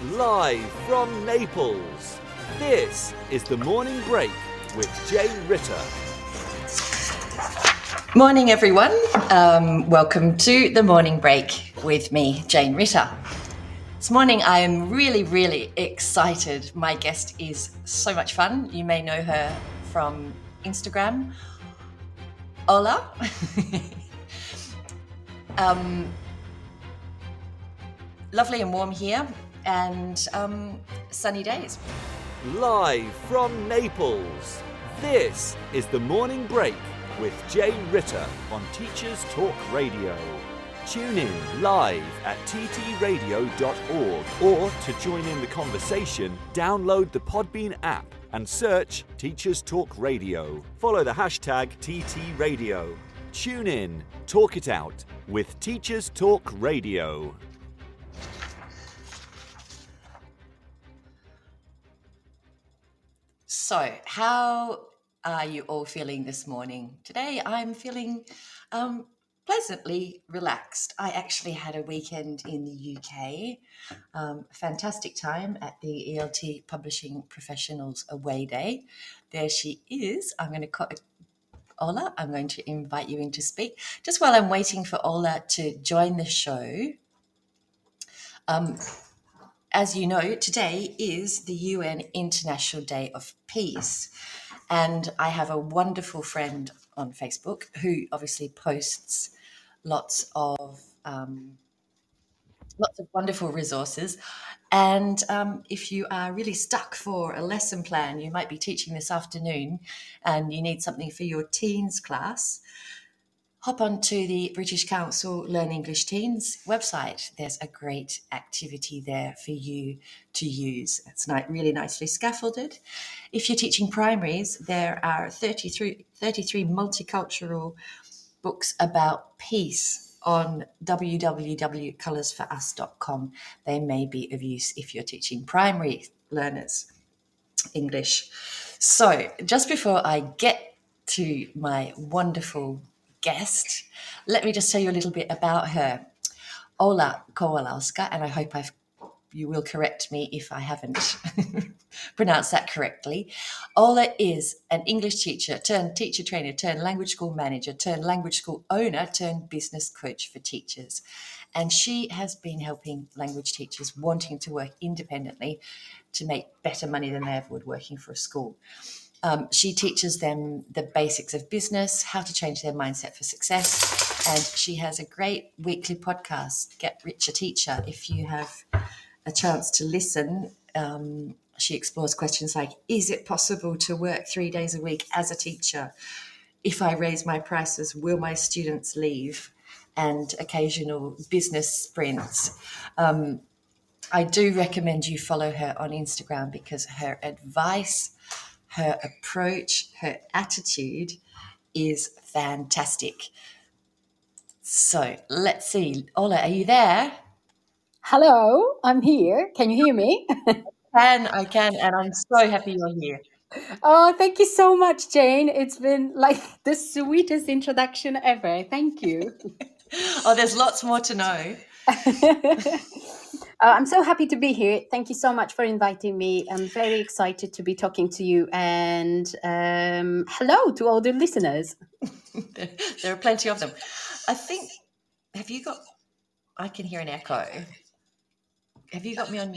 Live from Naples, this is the morning break with Jane Ritter. Morning, everyone. Um, welcome to the morning break with me, Jane Ritter. This morning, I am really, really excited. My guest is so much fun. You may know her from Instagram. Hola. um, lovely and warm here, and um, sunny days. Live from Naples, this is the morning break with Jane Ritter on Teachers Talk Radio. Tune in live at ttradio.org or to join in the conversation, download the Podbean app and search Teachers Talk Radio. Follow the hashtag TTRadio. Tune in, talk it out with Teachers Talk Radio. So, how are you all feeling this morning? Today, I'm feeling um, pleasantly relaxed. I actually had a weekend in the UK, um, fantastic time at the ELT Publishing Professionals Away Day. There she is. I'm going to call Ola. I'm going to invite you in to speak. Just while I'm waiting for Ola to join the show, um, as you know, today is the UN International Day of Peace. And I have a wonderful friend on Facebook who obviously posts lots of um, lots of wonderful resources. And um, if you are really stuck for a lesson plan, you might be teaching this afternoon and you need something for your teens class, hop onto the British Council Learn English Teens website. There's a great activity there for you to use. It's really nicely scaffolded. If you're teaching primaries, there are 33, 33 multicultural books about peace on www.colorsforus.com. They may be of use if you're teaching primary learners English. So, just before I get to my wonderful guest, let me just tell you a little bit about her. Ola Kowalowska, and I hope I've you will correct me if I haven't pronounced that correctly. Ola is an English teacher, turned teacher trainer, turned language school manager, turned language school owner, turned business coach for teachers. And she has been helping language teachers wanting to work independently to make better money than they ever would working for a school. Um, she teaches them the basics of business, how to change their mindset for success. And she has a great weekly podcast, Get Rich a Teacher. If you have a chance to listen, um, she explores questions like Is it possible to work three days a week as a teacher? If I raise my prices, will my students leave? And occasional business sprints. Um, I do recommend you follow her on Instagram because her advice, her approach, her attitude is fantastic. So let's see. Ola, are you there? Hello, I'm here. Can you hear me? can, I can, and I'm so happy you're here. Oh, thank you so much, Jane. It's been like the sweetest introduction ever. Thank you. oh, there's lots more to know. Uh, I'm so happy to be here. Thank you so much for inviting me. I'm very excited to be talking to you. And um, hello to all the listeners. there, are plenty of them. I think, have you got, I can hear an echo. Have you got me on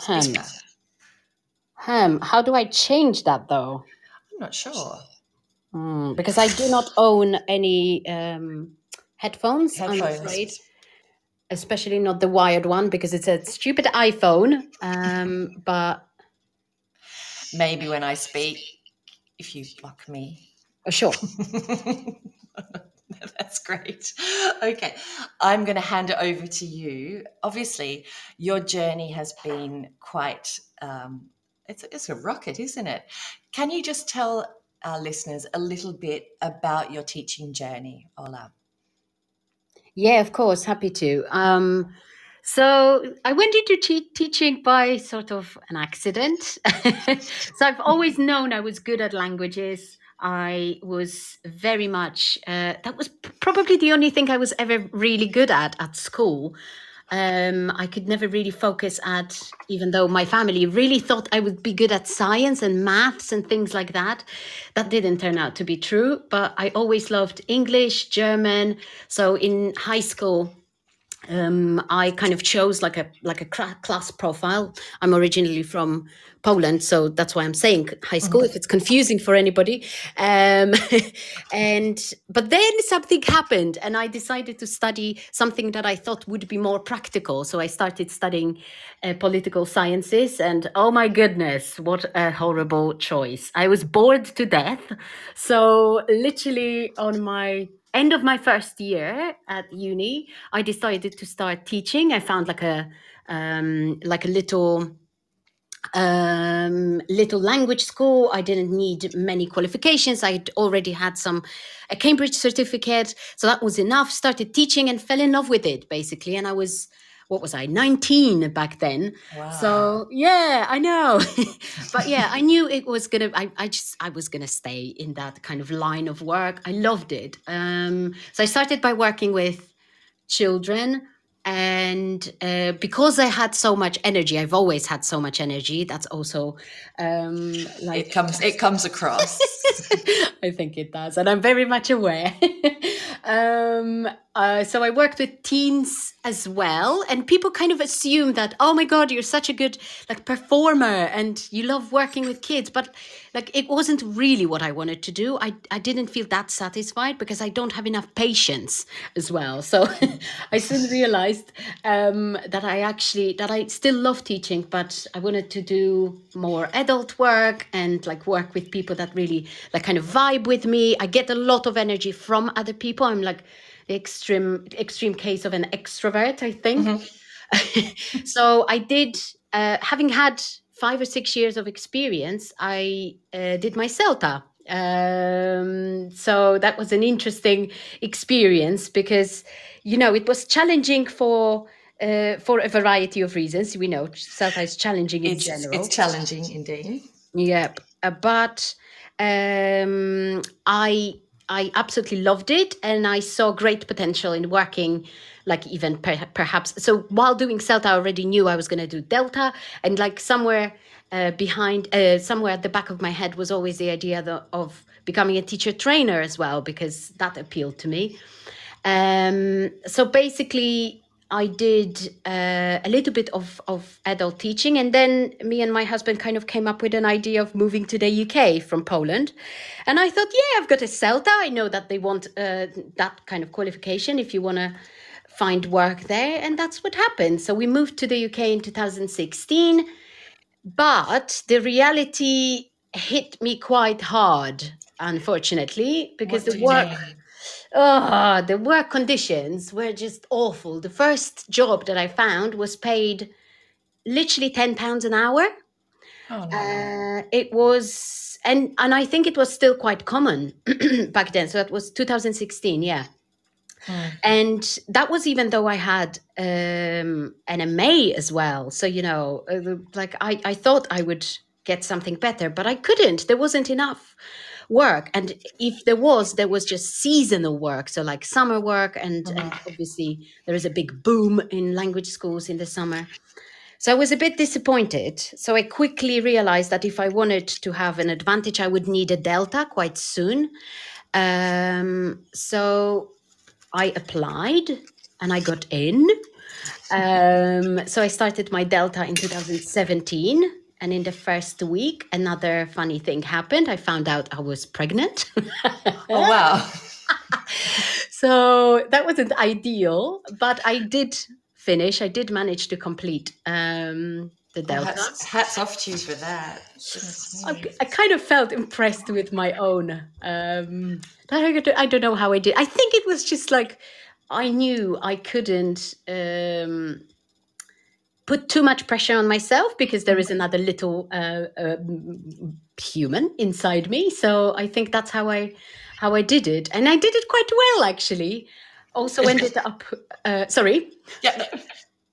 Hmm. Hmm. How do I change that though? I'm not sure. Mm, because I do not own any um, headphones, I'm afraid. Especially not the wired one because it's a stupid iPhone. Um, but Maybe when I speak, if you block me. uh, sure. That's great. Okay, I'm going to hand it over to you. Obviously, your journey has been quite. Um, it's it's a rocket, isn't it? Can you just tell our listeners a little bit about your teaching journey, Ola? Yeah, of course, happy to. Um, so I went into te- teaching by sort of an accident. so I've always known I was good at languages. I was very much, uh, that was probably the only thing I was ever really good at at school. Um, I could never really focus at, even though my family really thought I would be good at science and maths and things like that. That didn't turn out to be true, but I always loved English, German. So in high school, um, I kind of chose like a like a class profile. I'm originally from Poland, so that's why I'm saying high school. Mm-hmm. If it's confusing for anybody, um, and but then something happened, and I decided to study something that I thought would be more practical. So I started studying uh, political sciences, and oh my goodness, what a horrible choice! I was bored to death. So literally on my end of my first year at uni, I decided to start teaching. I found like a um, like a little um, little language school. I didn't need many qualifications. I already had some a Cambridge certificate, so that was enough. Started teaching and fell in love with it basically, and I was what was I, 19 back then. Wow. So yeah, I know. but yeah, I knew it was gonna I, I just I was gonna stay in that kind of line of work. I loved it. Um, so I started by working with children and uh, because I had so much energy, I've always had so much energy. That's also um, like it comes it comes across. I think it does, and I'm very much aware. um, uh, so I worked with teens as well, and people kind of assume that, oh my god, you're such a good like performer and you love working with kids, but like it wasn't really what I wanted to do. I I didn't feel that satisfied because I don't have enough patience as well. So I soon realized um, that I actually that I still love teaching, but I wanted to do more adult work and like work with people that really like kind of vibe with me. I get a lot of energy from other people. I'm like the extreme extreme case of an extrovert, I think. Mm-hmm. so I did, uh, having had five or six years of experience, I uh, did my CELTA. Um, so that was an interesting experience because, you know, it was challenging for. Uh, for a variety of reasons, we know CELTA is challenging in it's, general. It's challenging indeed. Yep, uh, but um, I I absolutely loved it, and I saw great potential in working, like even per- perhaps. So while doing CELTA, I already knew I was going to do Delta, and like somewhere uh, behind, uh, somewhere at the back of my head was always the idea the, of becoming a teacher trainer as well, because that appealed to me. Um, so basically, I did uh, a little bit of, of adult teaching, and then me and my husband kind of came up with an idea of moving to the UK from Poland. And I thought, yeah, I've got a CELTA. I know that they want uh, that kind of qualification if you want to find work there. And that's what happened. So we moved to the UK in 2016. But the reality hit me quite hard, unfortunately, because what the work. Oh, the work conditions were just awful. The first job that I found was paid literally ten pounds an hour. Oh, no. uh, it was, and and I think it was still quite common back then. So that was 2016, yeah. Mm. And that was even though I had um, an MA as well. So you know, uh, like I, I thought I would get something better, but I couldn't. There wasn't enough work. And if there was there was just seasonal work so like summer work and, and uh-huh. obviously there is a big boom in language schools in the summer. So i was a bit disappointed. So i quickly realized that if i wanted to have an advantage i would need a delta quite soon. Um, so i applied and i got in. Um, so i started my delta in 2017 and in the first week, another funny thing happened. I found out I was pregnant. oh, wow. so that wasn't ideal, but I did finish. I did manage to complete um, the Delta. Oh, hats, hats, off to you for that. I, I, kind of felt impressed with my own. Um, I don't know how I did. I think it was just like I knew I couldn't. Um, put too much pressure on myself because there is another little uh, uh, human inside me. So I think that's how I how I did it, and I did it quite well actually. Also ended up uh, sorry. Yeah.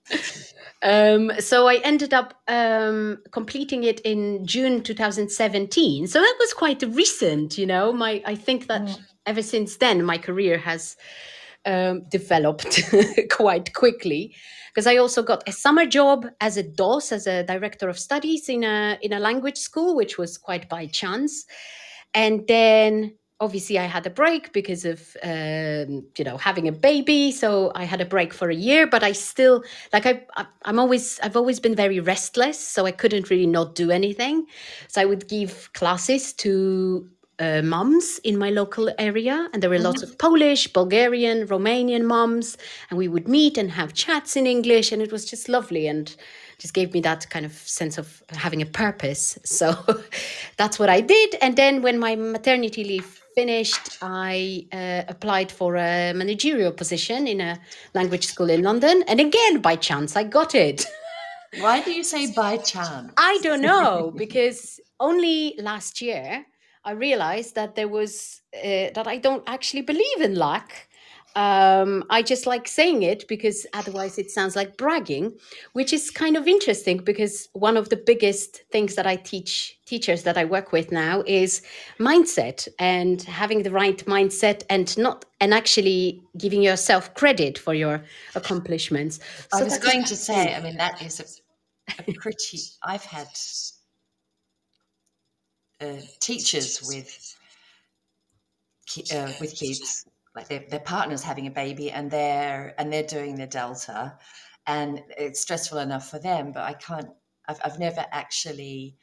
Um, so I ended up um, completing it in June 2017. So that was quite recent, you know. My I think that mm. ever since then my career has um, developed quite quickly because I also got a summer job as a DOS, as a director of studies in a in a language school, which was quite by chance. And then obviously I had a break because of um, you know having a baby, so I had a break for a year. But I still like I I'm always I've always been very restless, so I couldn't really not do anything. So I would give classes to uh, mums in my local area, and there were lots of Polish, Bulgarian, Romanian mums, and we would meet and have chats in English, and it was just lovely and just gave me that kind of sense of having a purpose. So that's what I did, and then when my maternity leave finished, I uh, applied for a managerial position in a language school in London, and again by chance I got it. Why do you say by chance? I don't know because only last year I realized that there was uh, that I don't actually believe in luck. Um, I just like saying it because otherwise it sounds like bragging, which is kind of interesting because one of the biggest things that I teach teachers that I work with now is mindset and having the right mindset and not and actually giving yourself credit for your accomplishments. I was going to say, I mean, that is a, a pretty. I've had uh, teachers with uh, with kids, like their, their partner's having a baby and they're and they're doing the delta, and it's stressful enough for them. But I can't. I've, I've never actually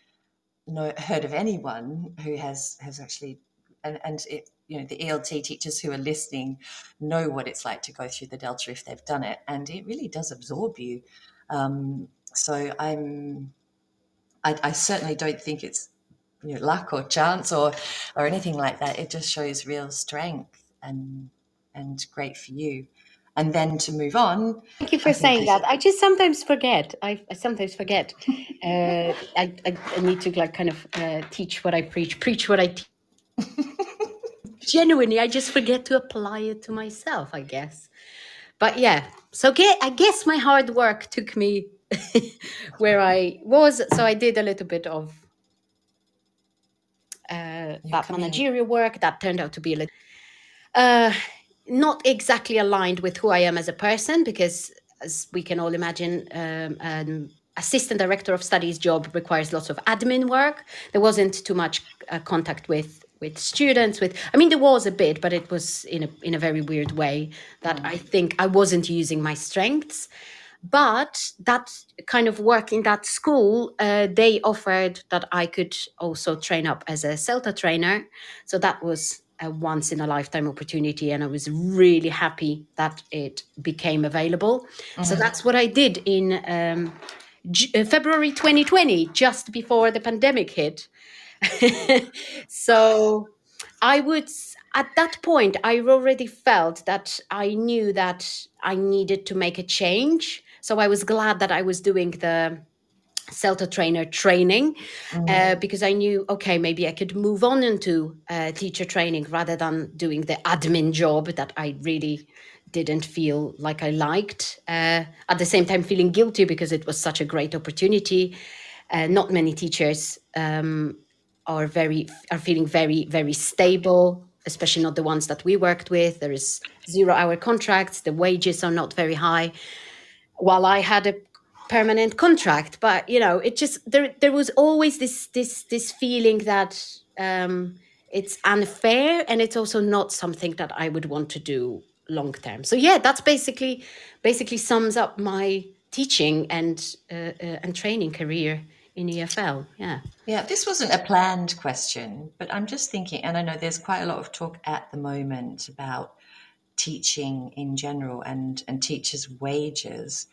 know, heard of anyone who has has actually and and it you know the ELT teachers who are listening know what it's like to go through the delta if they've done it, and it really does absorb you. Um, so I'm I, I certainly don't think it's you know, luck or chance or or anything like that. It just shows real strength and and great for you. And then to move on. Thank you for saying that. I just sometimes forget. I, I sometimes forget. Uh, I, I, I need to like kind of uh, teach what I preach, preach what I teach. Genuinely, I just forget to apply it to myself. I guess. But yeah, so get, I guess my hard work took me where I was. So I did a little bit of uh, that managerial work that turned out to be a little uh, not exactly aligned with who I am as a person because as we can all imagine um, an assistant director of studies job requires lots of admin work. There wasn't too much uh, contact with with students with i mean there was a bit but it was in a in a very weird way that mm. i think i wasn't using my strengths but that kind of work in that school, uh, they offered that I could also train up as a CELTA trainer. So that was a once in a lifetime opportunity. And I was really happy that it became available. Mm-hmm. So that's what I did in um, J- uh, February 2020, just before the pandemic hit. so I would at that point, I already felt that I knew that I needed to make a change. So I was glad that I was doing the CELTA trainer training mm-hmm. uh, because I knew, okay, maybe I could move on into uh, teacher training rather than doing the admin job that I really didn't feel like I liked. Uh, at the same time, feeling guilty because it was such a great opportunity. Uh, not many teachers um, are very are feeling very very stable especially not the ones that we worked with there is zero hour contracts the wages are not very high while I had a permanent contract. But you know, it just there there was always this this this feeling that um, it's unfair, and it's also not something that I would want to do long term. So yeah, that's basically basically sums up my teaching and uh, uh, and training career in EFL. Yeah. Yeah, this wasn't a planned question, but I'm just thinking, and I know there's quite a lot of talk at the moment about teaching in general and, and teachers' wages.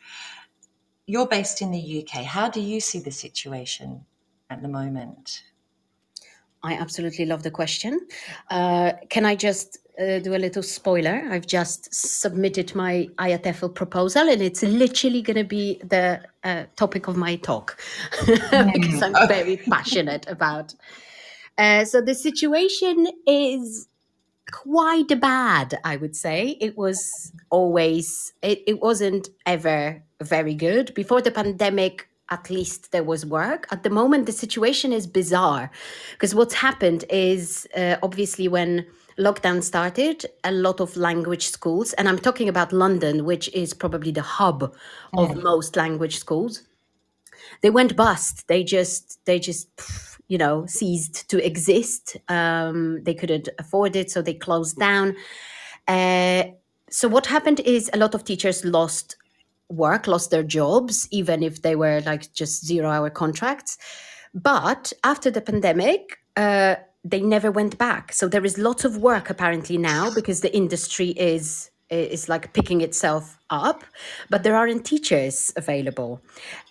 You're based in the UK. How do you see the situation at the moment? I absolutely love the question. Uh, can I just uh, do a little spoiler? I've just submitted my IATEFL proposal, and it's literally going to be the uh, topic of my talk because I'm mm. very passionate about. Uh, so the situation is quite bad, I would say. It was always, it, it wasn't ever very good. Before the pandemic, at least there was work. At the moment, the situation is bizarre because what's happened is uh, obviously when lockdown started, a lot of language schools, and I'm talking about London, which is probably the hub of most language schools, they went bust. They just they just you know ceased to exist. Um, they couldn't afford it, so they closed down. Uh, so what happened is a lot of teachers lost work, lost their jobs, even if they were like just zero hour contracts. But after the pandemic, uh, they never went back. So there is lots of work apparently now because the industry is is like picking itself up, but there aren't teachers available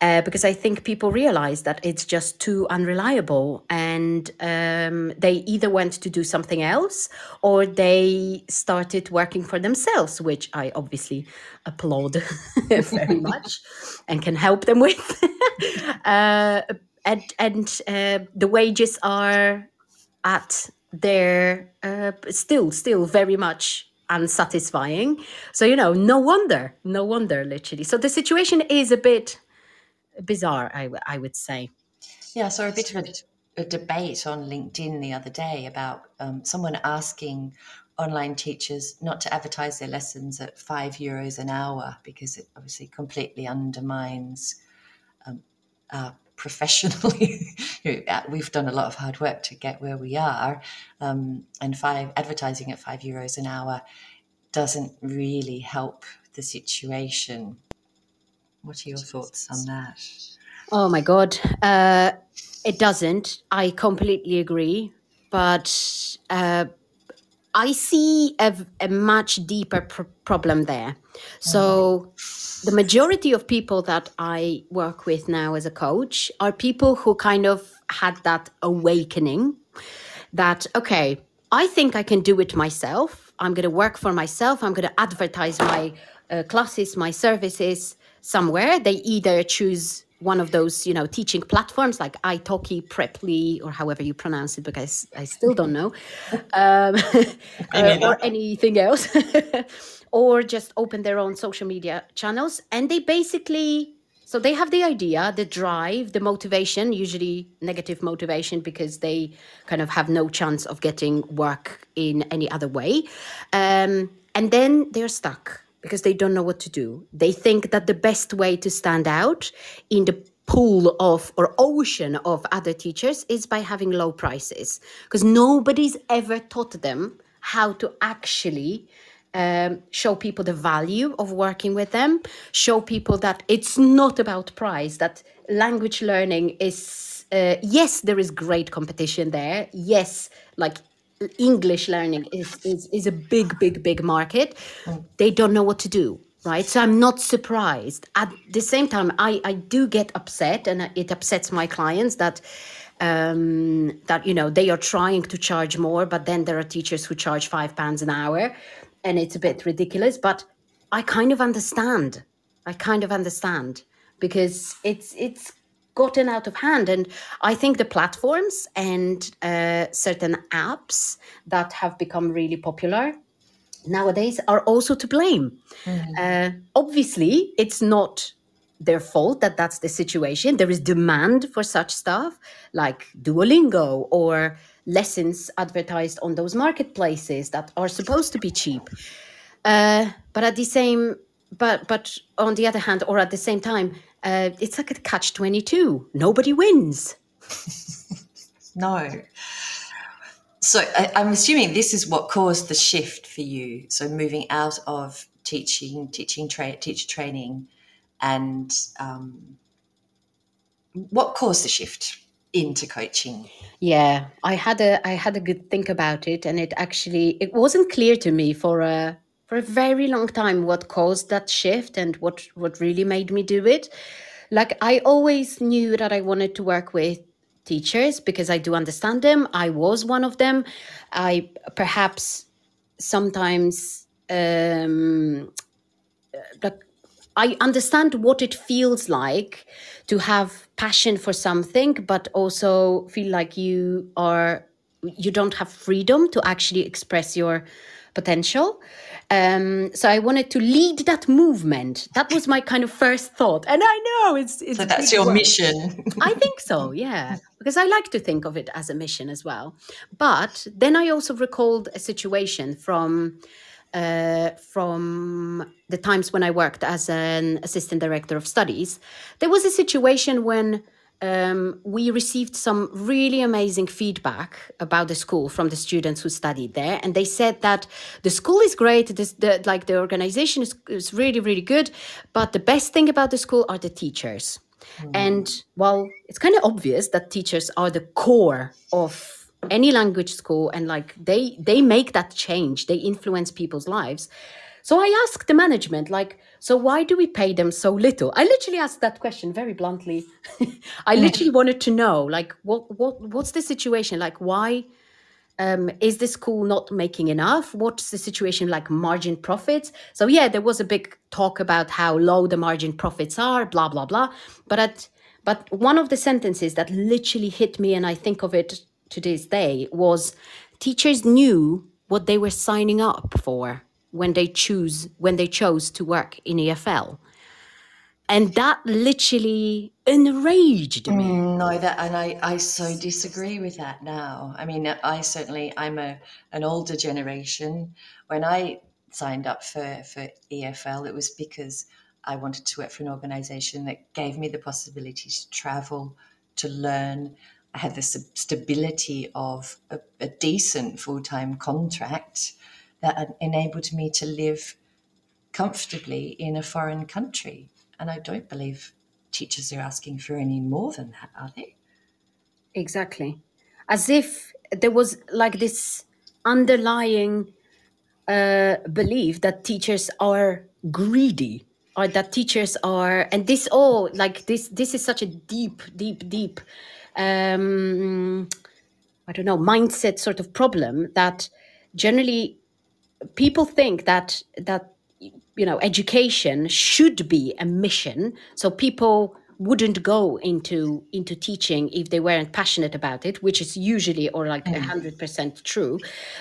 uh, because I think people realize that it's just too unreliable, and um, they either went to do something else or they started working for themselves, which I obviously applaud very much and can help them with. uh, and and uh, the wages are at their uh, still still very much unsatisfying. So, you know, no wonder, no wonder, literally. So the situation is a bit bizarre, I, I would say. Yeah, so a bit of a, a debate on LinkedIn the other day about um, someone asking online teachers not to advertise their lessons at five euros an hour because it obviously completely undermines um, our professionally. We've done a lot of hard work to get where we are, um, and five advertising at five euros an hour doesn't really help the situation. What are your thoughts on that? Oh my god, uh, it doesn't. I completely agree, but. Uh, I see a, a much deeper pr- problem there. So, the majority of people that I work with now as a coach are people who kind of had that awakening that, okay, I think I can do it myself. I'm going to work for myself. I'm going to advertise my uh, classes, my services somewhere. They either choose one of those, you know, teaching platforms like italki, Preply, or however you pronounce it, because I still don't know, um, uh, or anything else, or just open their own social media channels. And they basically, so they have the idea, the drive, the motivation, usually negative motivation because they kind of have no chance of getting work in any other way. Um, and then they're stuck because they don't know what to do. They think that the best way to stand out in the pool of or ocean of other teachers is by having low prices because nobody's ever taught them how to actually um, show people the value of working with them show people that it's not about price that language learning is uh, yes there is great competition there yes like English learning is, is, is a big, big, big market. Mm. They don't know what to do, right? So I'm not surprised. At the same time, I, I do get upset and it upsets my clients that um, that you know they are trying to charge more, but then there are teachers who charge five pounds an hour, and it's a bit ridiculous. But I kind of understand. I kind of understand because it's it's gotten out of hand. And I think the platforms and uh, certain apps that have become really popular nowadays are also to blame. Mm-hmm. Uh, obviously, it's not their fault that that's the situation. There is demand for such stuff like Duolingo or lessons advertised on those marketplaces that are supposed to be cheap. Uh, but at the same, but but on the other hand, or at the same time, uh, it's like a catch 22 nobody wins. No. So I, i'm assuming this is what caused the shift for you. So moving out of teaching teaching tra- teacher training and um, what caused the shift into coaching? Yeah i had a i had a good think about it and it actually it wasn't clear to me for a for a very long time what caused that shift and what what really made me do it. Like i always knew that i wanted to work with teachers because i do understand them. I was one of them. I perhaps sometimes um like i understand what it feels like to have passion for something but also feel like you are you don't have freedom to actually express your potential um, so I wanted to lead that movement. That was my kind of first thought. And I know it's, it's so that's your mission. I think so, yeah. because I like to think of it as a mission as well. But then I also recalled a situation from uh, from the times when I worked as an assistant director of studies. There was a situation when um, we received some really amazing feedback about the school from the students who studied there, and they said that the school is great, this, the, like the organization is, is really really good, but the best thing about the school are the teachers. Mm. And while it's kind of obvious that teachers are the core of any language school. And like they they make that change. They influence people's lives so i asked the management like so why do we pay them so little? I literally asked that question very bluntly. I literally wanted to know like what what what's the situation? Like why um, is the school not making enough? What's the situation like margin profits? So yeah there was a big talk about how low the margin profits are blah blah blah. But at but one of the sentences that literally hit me and i think of it to this day was teachers knew what they were signing up for when they choose when they chose to work in EFL. And that literally enraged me. Mm, no, that and I, I so disagree with that now. I mean, I certainly I'm a an older generation. When I signed up for, for EFL, it was because I wanted to work for an organization that gave me the possibility to travel, to learn, I had the stability of a, a decent full time contract that enabled me to live comfortably in a foreign country. And I don't believe teachers are asking for any more than that, are they? Exactly. As if there was like this underlying uh, belief that teachers are greedy or that teachers are and this all like this this is such a deep deep deep um, I don't know, mindset sort of problem that generally people think that that you know education should be a mission so people wouldn't go into into teaching if they weren't passionate about it which is usually or like a hundred percent true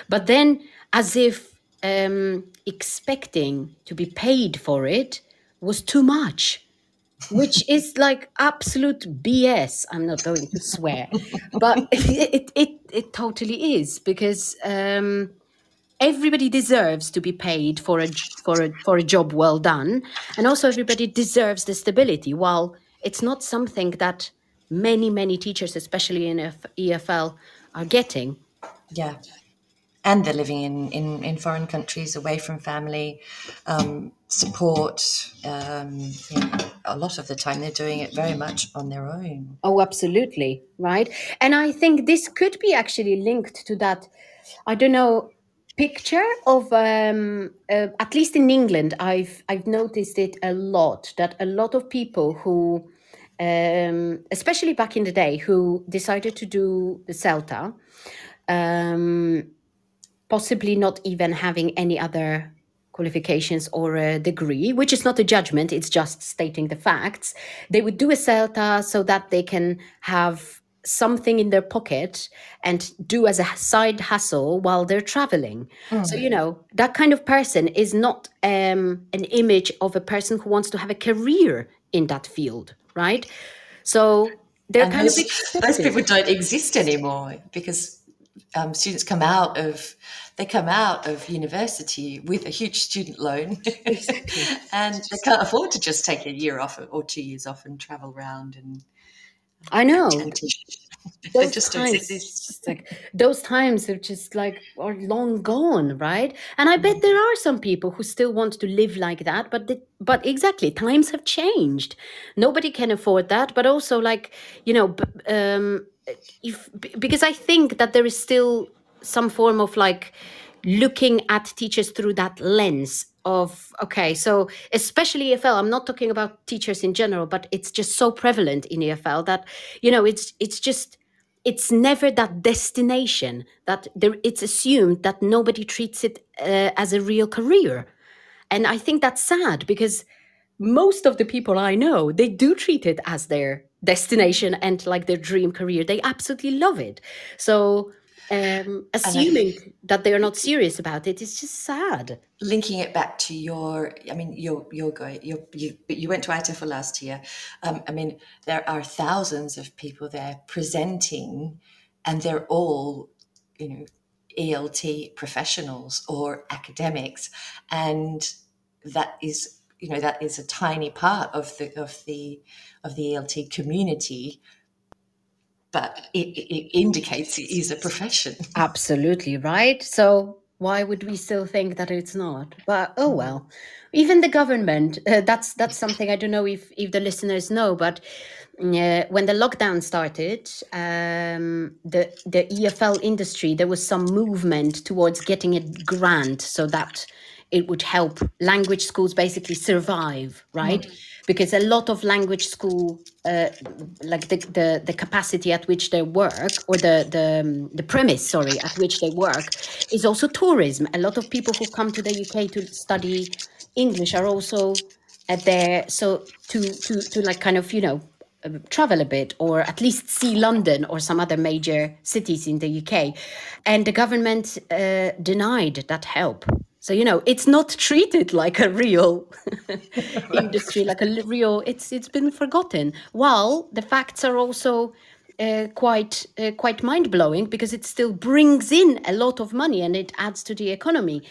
but then as if um, expecting to be paid for it was too much which is like absolute BS. I'm not going to swear, but it, it, it, totally is because um, everybody deserves to be paid for a, for, a, for a job well done. And also, everybody deserves the stability. While it's not something that many, many teachers, especially in EFL, are getting. Yeah and they're living in, in, in foreign countries away from family um, support um, you know, a lot of the time they're doing it very much on their own oh absolutely right and i think this could be actually linked to that i don't know picture of um, uh, at least in england i've i've noticed it a lot that a lot of people who um, especially back in the day who decided to do the CELTA um, possibly not even having any other qualifications or a degree, which is not a judgment, it's just stating the facts. They would do a CELTA so that they can have something in their pocket and do as a side hustle while they're traveling. Mm. So, you know, that kind of person is not um, an image of a person who wants to have a career in that field, right? So, they're and kind those, of those people don't exist anymore because um, students come out of they come out of university with a huge student loan exactly. and they can't afford to just take a year off or two years off and travel around and I know. Those just times, just like those times are just like are long gone, right? And I bet mm. there are some people who still want to live like that, but the, but exactly times have changed. Nobody can afford that, but also like you know, um, if because I think that there is still some form of like looking at teachers through that lens of okay so especially efl i'm not talking about teachers in general but it's just so prevalent in efl that you know it's it's just it's never that destination that there it's assumed that nobody treats it uh, as a real career. And i think that's sad because most of the people i know they do treat it as their destination and like their dream career. They absolutely love it. So um, assuming I, that they are not serious about it is just sad. Linking it back to your, I mean, you're you're going, you're, you you went to IATEFL last year. Um, I mean, there are thousands of people there presenting, and they're all, you know, ELT professionals or academics, and that is you know that is a tiny part of the of the of the ELT community but it, it indicates it is a profession. Absolutely right. So why would we still think that it's not? But oh mm. well. Even the government. Uh, that's that's something I don't know if if the listeners know, but. Uh, when the lockdown started, um, the the EFL industry there was some movement towards getting a grant so that it would help language schools basically survive, right? Mm because a lot of language school uh, like the, the the capacity at which they work or the the um, the premise sorry at which they work is also tourism. A lot of people who come to the uk to study english are also at there. So to to to like kind of you know uh, travel a bit or at least see london or some other major cities in the uk and the government uh, denied that help so you know, it's not treated like a real industry, like a real. It's it's been forgotten. While the facts are also uh, quite uh, quite mind blowing because it still brings in a lot of money and it adds to the economy.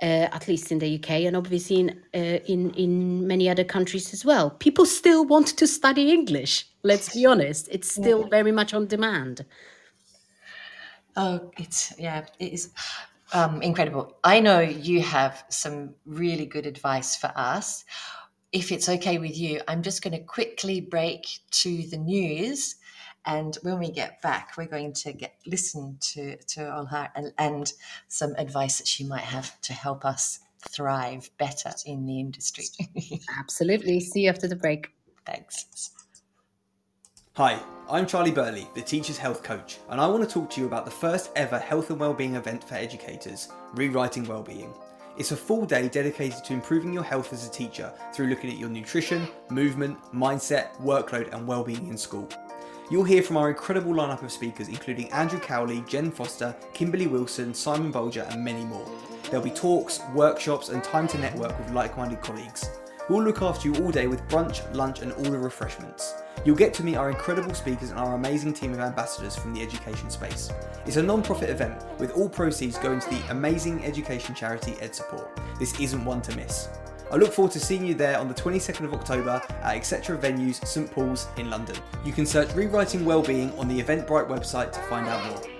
Uh, at least in the UK and obviously in, uh, in in many other countries as well. People still want to study English. Let's be honest; it's still very much on demand. Oh, it's yeah, it is. Um, incredible. I know you have some really good advice for us. If it's okay with you, I'm just going to quickly break to the news. And when we get back, we're going to get listen to, to Ola and, and some advice that she might have to help us thrive better in the industry. Absolutely. See you after the break. Thanks. Hi, I'm Charlie Burley, the Teacher's Health Coach, and I want to talk to you about the first ever health and wellbeing event for educators, Rewriting Wellbeing. It's a full day dedicated to improving your health as a teacher through looking at your nutrition, movement, mindset, workload, and well-being in school. You'll hear from our incredible lineup of speakers, including Andrew Cowley, Jen Foster, Kimberly Wilson, Simon Bolger, and many more. There'll be talks, workshops, and time to network with like minded colleagues. We'll look after you all day with brunch, lunch, and all the refreshments. You'll get to meet our incredible speakers and our amazing team of ambassadors from the education space. It's a non profit event with all proceeds going to the amazing education charity EdSupport. This isn't one to miss. I look forward to seeing you there on the 22nd of October at Etc. Venues, St Paul's in London. You can search Rewriting Wellbeing on the Eventbrite website to find out more.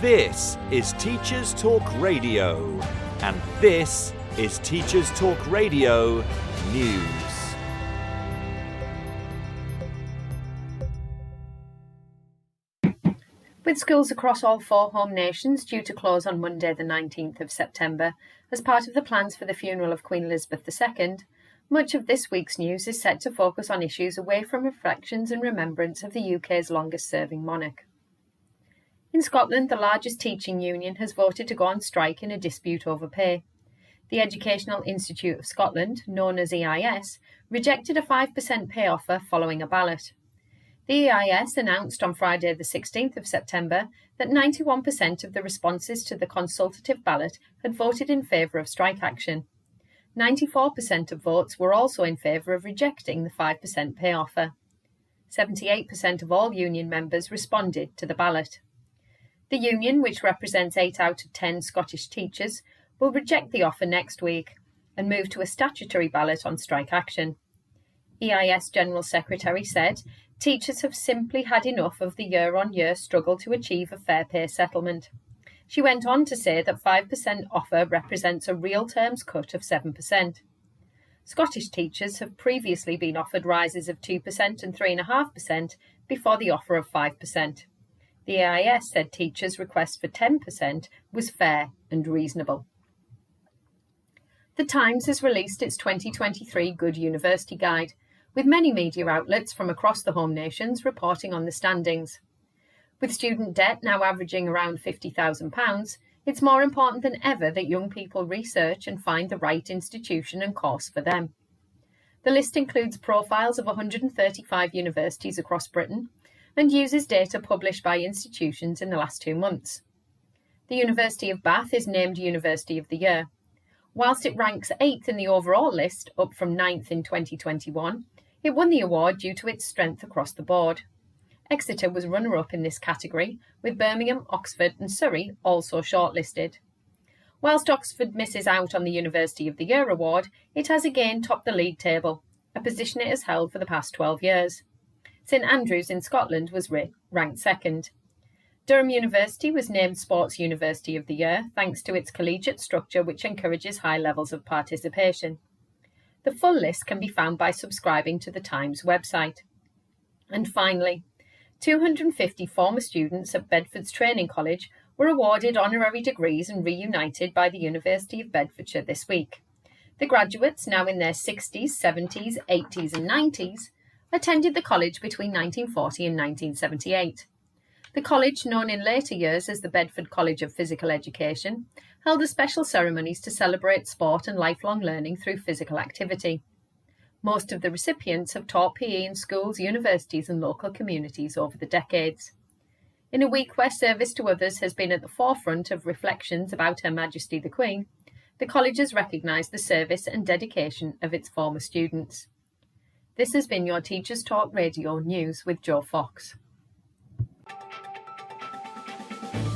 This is Teachers Talk Radio, and this is Teachers Talk Radio News. With schools across all four home nations due to close on Monday, the 19th of September, as part of the plans for the funeral of Queen Elizabeth II, much of this week's news is set to focus on issues away from reflections and remembrance of the UK's longest serving monarch. In Scotland, the largest teaching union has voted to go on strike in a dispute over pay. The Educational Institute of Scotland, known as EIS, rejected a 5% pay offer following a ballot. The EIS announced on Friday, the 16th of September, that 91% of the responses to the consultative ballot had voted in favour of strike action. 94% of votes were also in favour of rejecting the 5% pay offer. 78% of all union members responded to the ballot. The union, which represents 8 out of 10 Scottish teachers, will reject the offer next week and move to a statutory ballot on strike action. EIS General Secretary said teachers have simply had enough of the year on year struggle to achieve a fair pay settlement. She went on to say that 5% offer represents a real terms cut of 7%. Scottish teachers have previously been offered rises of 2% and 3.5% before the offer of 5%. The EIS said teachers' request for 10% was fair and reasonable. The Times has released its 2023 Good University Guide, with many media outlets from across the home nations reporting on the standings. With student debt now averaging around £50,000, it's more important than ever that young people research and find the right institution and course for them. The list includes profiles of 135 universities across Britain and uses data published by institutions in the last two months. The University of Bath is named University of the Year. Whilst it ranks 8th in the overall list, up from 9th in 2021, it won the award due to its strength across the board. Exeter was runner up in this category, with Birmingham, Oxford, and Surrey also shortlisted. Whilst Oxford misses out on the University of the Year award, it has again topped the league table, a position it has held for the past 12 years. St Andrews in Scotland was ranked second. Durham University was named Sports University of the Year thanks to its collegiate structure, which encourages high levels of participation. The full list can be found by subscribing to the Times website. And finally, 250 former students at Bedford's Training College were awarded honorary degrees and reunited by the University of Bedfordshire this week. The graduates, now in their 60s, 70s, 80s, and 90s, attended the college between 1940 and 1978. The college, known in later years as the Bedford College of Physical Education, held special ceremonies to celebrate sport and lifelong learning through physical activity. Most of the recipients have taught PE in schools, universities, and local communities over the decades. In a week where service to others has been at the forefront of reflections about Her Majesty the Queen, the college has recognised the service and dedication of its former students. This has been your Teachers Talk Radio News with Joe Fox.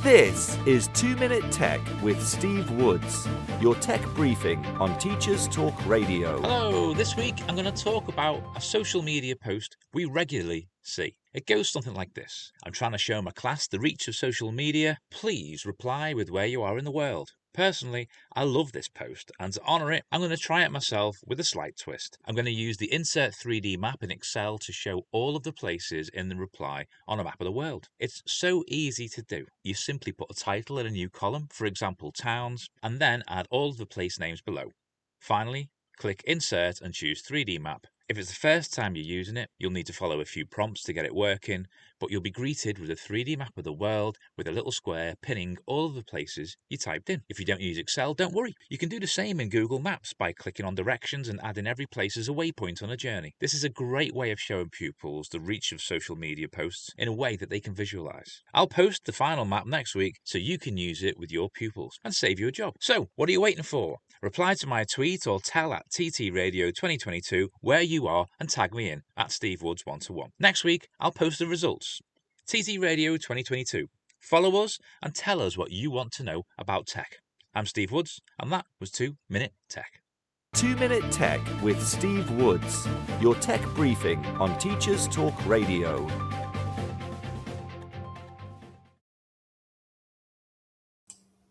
This is 2 Minute Tech with Steve Woods, your tech briefing on Teachers Talk Radio. Hello, this week I'm going to talk about a social media post we regularly see. It goes something like this I'm trying to show my class the reach of social media. Please reply with where you are in the world. Personally, I love this post, and to honour it, I'm going to try it myself with a slight twist. I'm going to use the Insert 3D map in Excel to show all of the places in the reply on a map of the world. It's so easy to do. You simply put a title in a new column, for example, towns, and then add all of the place names below. Finally, click Insert and choose 3D map. If it's the first time you're using it, you'll need to follow a few prompts to get it working, but you'll be greeted with a 3D map of the world with a little square pinning all of the places you typed in. If you don't use Excel, don't worry. You can do the same in Google Maps by clicking on directions and adding every place as a waypoint on a journey. This is a great way of showing pupils the reach of social media posts in a way that they can visualize. I'll post the final map next week so you can use it with your pupils and save you a job. So, what are you waiting for? Reply to my tweet or tell at TT Radio 2022 where you are and tag me in at Steve Woods 1 to 1. Next week, I'll post the results. TT Radio 2022. Follow us and tell us what you want to know about tech. I'm Steve Woods, and that was 2 Minute Tech. 2 Minute Tech with Steve Woods, your tech briefing on Teachers Talk Radio.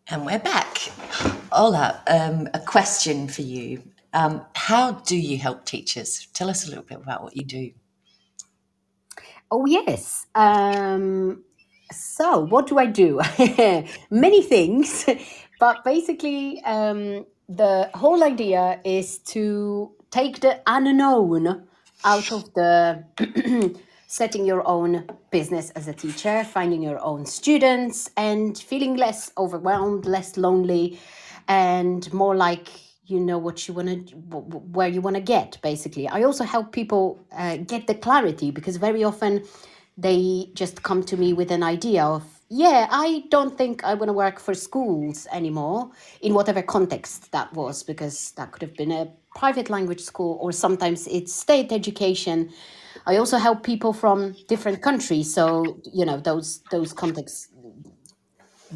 And we're back. Ola, um, a question for you. Um, how do you help teachers? Tell us a little bit about what you do. Oh, yes. Um, so, what do I do? Many things, but basically, um, the whole idea is to take the unknown out of the setting your own business as a teacher, finding your own students, and feeling less overwhelmed, less lonely, and more like you know what you want to where you want to get basically. I also help people uh, get the clarity because very often they just come to me with an idea of yeah i don't think i want to work for schools anymore in whatever context that was because that could have been a private language school or sometimes it's state education. I also help people from different countries so you know those those contexts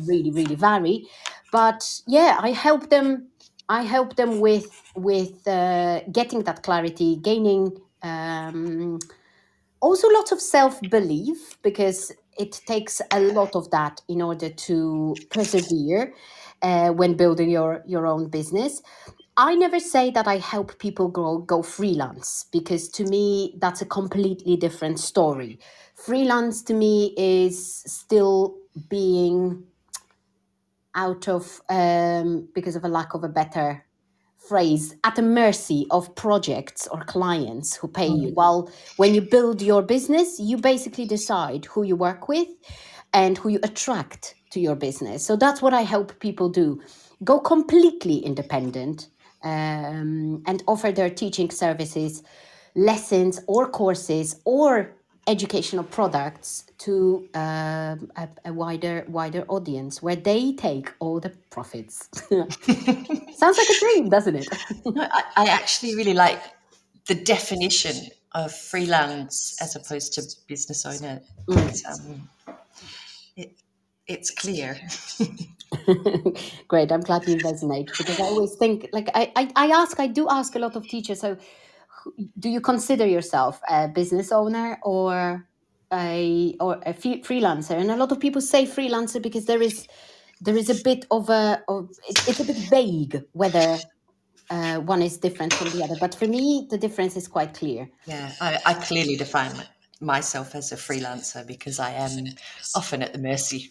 really really vary. But yeah i help them I help them with with uh, getting that clarity, gaining um, also lots of self belief because it takes a lot of that in order to persevere uh, when building your your own business. I never say that I help people go go freelance because to me that's a completely different story. Freelance to me is still being out of um, because of a lack of a better phrase at the mercy of projects or clients who pay you. While when you build your business, you basically decide who you work with and who you attract to your business. So that's what I help people do. Go completely independent um, and offer their teaching services, lessons or courses or educational products to um, a, a wider wider audience where they take all the profits. Sounds like a dream, doesn't it? No, I, I actually really like the definition of freelance as opposed to business owner. It's, um, it, it's clear. Great, I'm glad you resonate because I always think like I, I, I ask I do ask a lot of teachers so do you consider yourself a business owner or a or a freelancer and a lot of people say freelancer because there is there is a bit of a of it's a bit vague whether uh, one is different from the other but for me the difference is quite clear Yeah, I, I clearly define myself as a freelancer because I am often at the mercy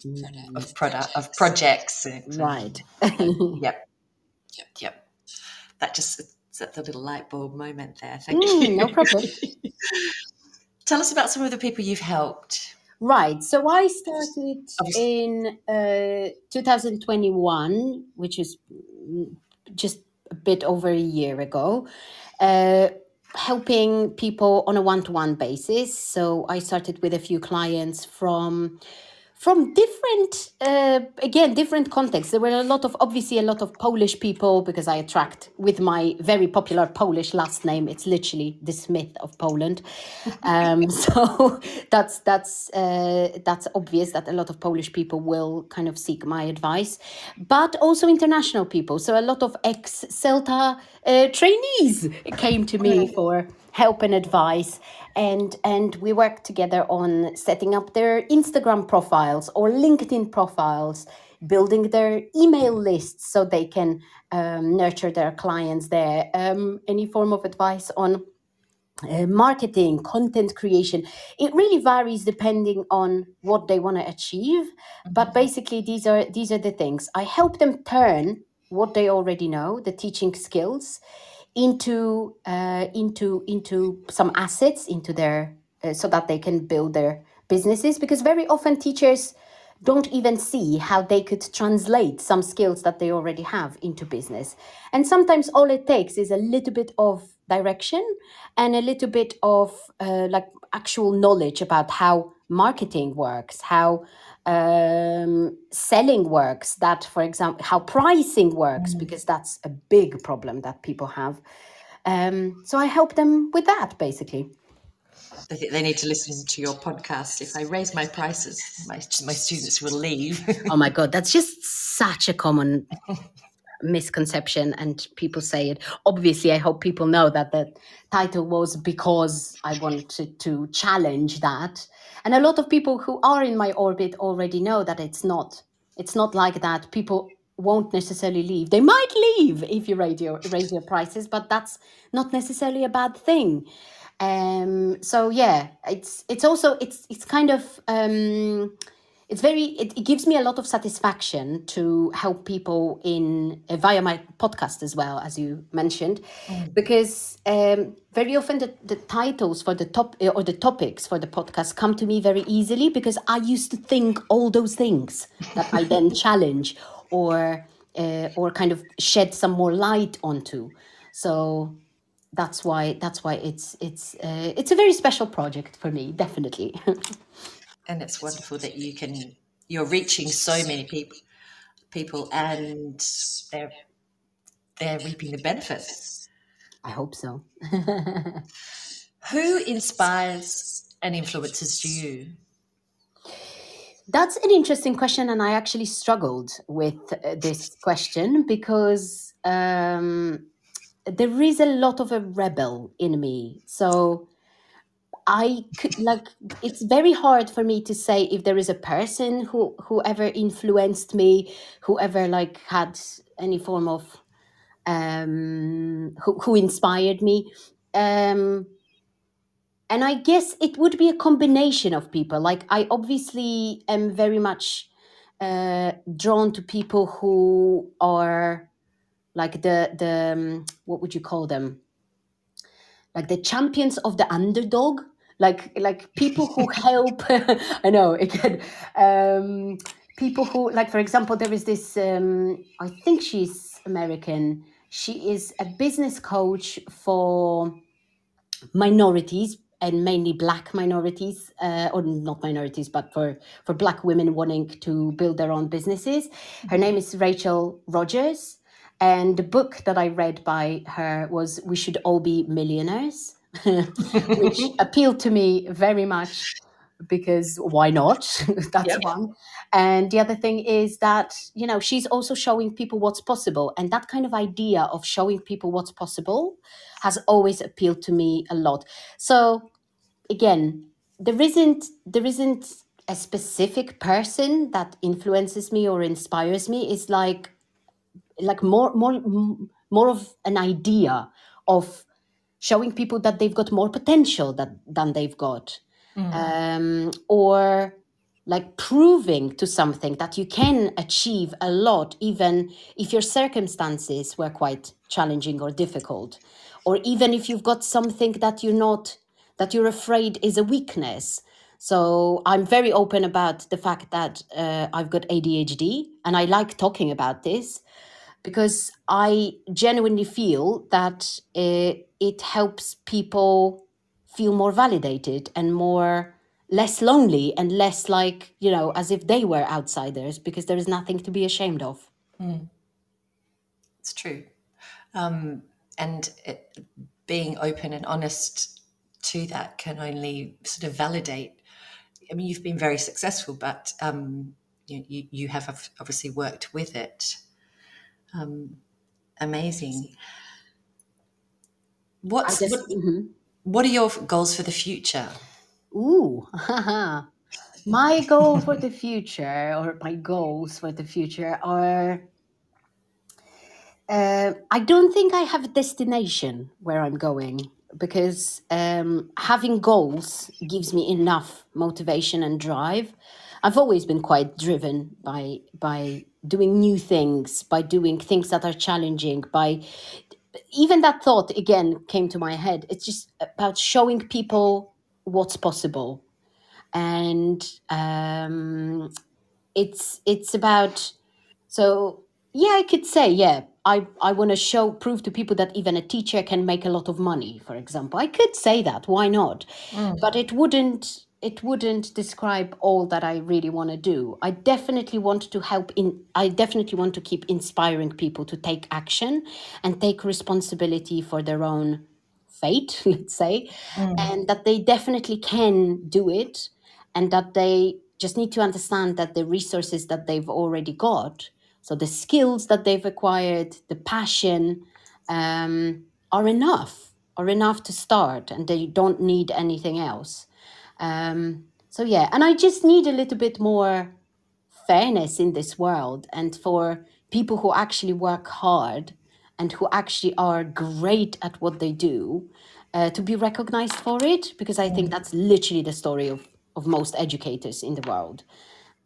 of product of projects. right Yep. Yep. Yep. That just set the little light bulb moment there. Thank Mm, you. no problem. Tell us about some of the people you've helped. Right. So I started in uh, 2021, which is mm, just a bit over a year ago, uh, helping people on a one-to-one basis. So I started with a few clients from from different uh, again different contexts. There were a lot of obviously a lot of polish people because i attract with my very popular polish last name it's literally the smith of poland. Um, so that's that's uh, that's obvious that a lot of polish people will kind of seek my advice but also international people. So a lot of ex celta uh, trainees came to me for help and advice and and we work together on setting up their instagram profiles or linkedin profiles building their email lists so they can um, nurture their clients there um, any form of advice on uh, marketing, content creation. It really varies depending on what they want to achieve. But basically, these are these are the things. I help them turn what they already know, the teaching skills, into uh, into into some assets into their uh, so that they can build their businesses. Because very often teachers don't even see how they could translate some skills that they already have into business. And sometimes all it takes is a little bit of direction and a little bit of uh, like actual knowledge about how marketing works, how um, selling works, that, for example, how pricing works, because that's a big problem that people have. Um, so I help them with that basically. They think they need to listen to your podcast. If I raise my prices, my, my students will leave. oh my god that's just such a common misconception and people say it. Obviously i hope people know that the title was because i wanted to challenge that. And a lot of people who are in my orbit already know that it's not. It's not like that. People won't necessarily leave. They might leave if you raise your raise your prices but that's not necessarily a bad thing. Um so yeah it's it's also it's it's kind of um it's very it, it gives me a lot of satisfaction to help people in uh, via my podcast as well as you mentioned because um, very often the, the titles for the top uh, or the topics for the podcast come to me very easily because i used to think all those things that i then challenge or uh, or kind of shed some more light onto. So that's why that's why it's it's uh, it's a very special project for me definitely and it's wonderful that you can you're reaching so many people people and they're they're reaping the benefits. I hope so. Who inspires and influences you? That's an interesting question, and I actually struggled with uh, this question because um, there is a lot of a rebel in me. So I could like it's very hard for me to say if there is a person who whoever influenced me, whoever like had any form of um who, who inspired me. Um and I guess it would be a combination of people. Like I obviously am very much uh, drawn to people who are like the the um, what would you call them? Like the champions of the underdog. Like like people who help. I know again. Um, people who like for example there is this. Um, I think she's American. She is a business coach for minorities and mainly black minorities uh, or not minorities but for for black women wanting to build their own businesses her name is rachel rodgers and the book that i read by her was we should all be millionaires which appealed to me very much because why not? That's Yep. one. And the other thing is that you know she's also showing people what's possible. And that kind of idea of showing people what's possible has always appealed to me a lot. So again there isn't there isn't a specific person that influences me or inspires me. It's like like more more more of an idea of showing people that they've got more potential that than they've got. Um, or like proving to something that you can achieve a lot even if your circumstances were quite challenging or difficult. Or even if you've got something that you're not that you're afraid is a weakness. So i'm very open about the fact that uh, i've got adhd and i like talking about this because I genuinely feel that uh, it helps people feel more validated and more less lonely and less like you know as if they were outsiders because there is nothing to be ashamed of. It's true. Um, and it, being open and honest to that can only sort of validate. I mean, you've been very successful, but um, you, you, you have obviously worked with it. Um, amazing. What's just, what, Mhm. what are your goals for the future? Ooh, my goal for the future, or my goals for the future are. Uh, I don't think I have a destination where I'm going because um, having goals gives me enough motivation and drive. I've always been quite driven by by doing new things, by doing things that are challenging, by even that thought again came to my head. It's just about showing people what's possible. And um, it's it's about so yeah i could say yeah i i want to show prove to people that even a teacher can make a lot of money for example. I could say that why not? But it wouldn't it wouldn't describe all that i really want to do. I definitely want to help in i definitely want to keep inspiring people to take action and take responsibility for their own fate let's say and that they definitely can do it and that they just need to understand that the resources that they've already got so the skills that they've acquired the passion um, are enough are enough to start and they don't need anything else um, so yeah and i just need a little bit more fairness in this world and for people who actually work hard and who actually are great at what they do uh, to be recognized for it because i think that's literally the story of, of most educators in the world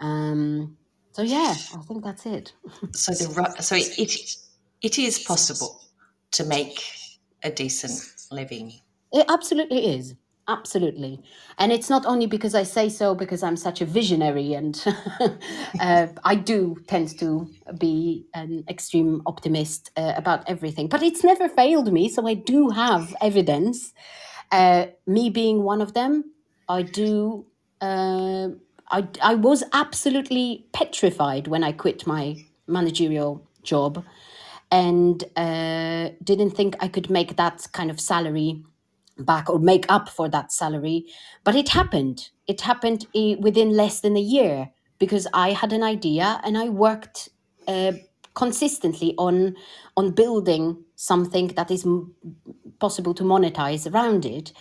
um, so yeah i think that's it So the so it it is possible to make a decent living. It absolutely is. Absolutely. And it's not only because I say so because I'm such a visionary and uh, I do tend to be an extreme optimist uh, about everything, but it's never failed me. So I do have evidence. Uh, me being one of them, I do. Uh, I, I was absolutely petrified when I quit my managerial job and uh, didn't think I could make that kind of salary back or make up for that salary. But it happened. It happened within less than a year because I had an idea and I worked uh, consistently on on building something that is m- possible to monetize around it.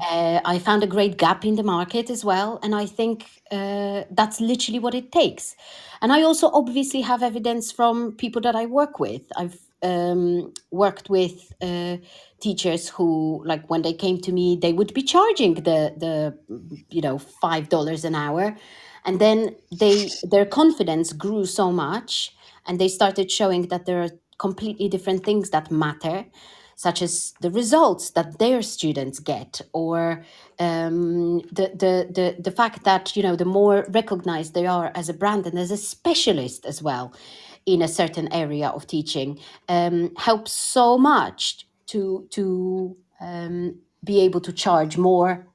Uh, I found a great gap in the market as well, and I think uh, that's literally what it takes. And I also obviously have evidence from people that I work with. I've um, worked with uh, teachers who, like, when they came to me, they would be charging the the you know five dollars an hour, and then they their confidence grew so much, and they started showing that there are completely different things that matter such as the results that their students get or um, the, the, the, the fact that you know the more recognized they are as a brand and as a specialist as well in a certain area of teaching um, helps so much to to um, be able to charge more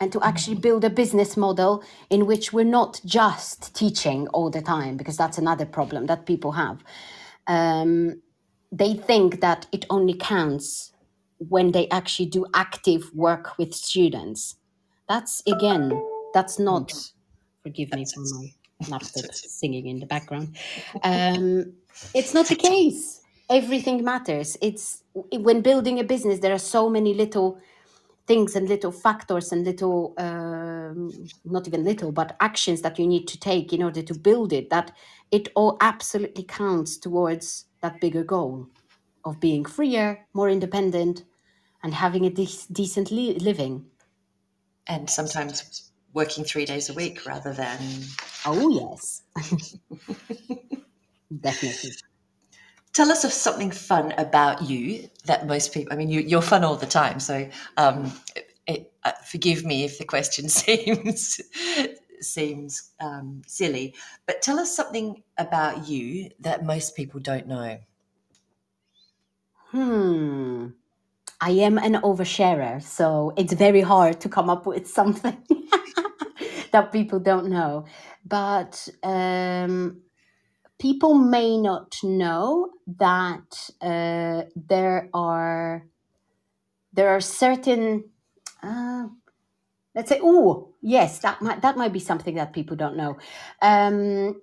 and to actually build a business model in which we're not just teaching all the time because that's another problem that people have um, they think that it only counts when they actually do active work with students. That's again, that's not. Forgive me for my laptop singing in the background. Um, it's not the case. Everything matters. It's when building a business. There are so many little things and little factors and little, um, not even little, but actions that you need to take in order to build it. That it all absolutely counts towards that bigger goal of being freer, more independent, and having a de- decent li- living. And sometimes working three days a week rather than. Oh, yes. Definitely. Tell us of something fun about you that most people. I mean, you, you're fun all the time, so um, it, uh, forgive me if the question seems seems um, silly. But tell us something about you that most people don't know. Hmm. I am an oversharer, so it's very hard to come up with something that people don't know. But um, people may not know that uh, there are there are certain uh, let's say oh yes that might that might be something that people don't know um,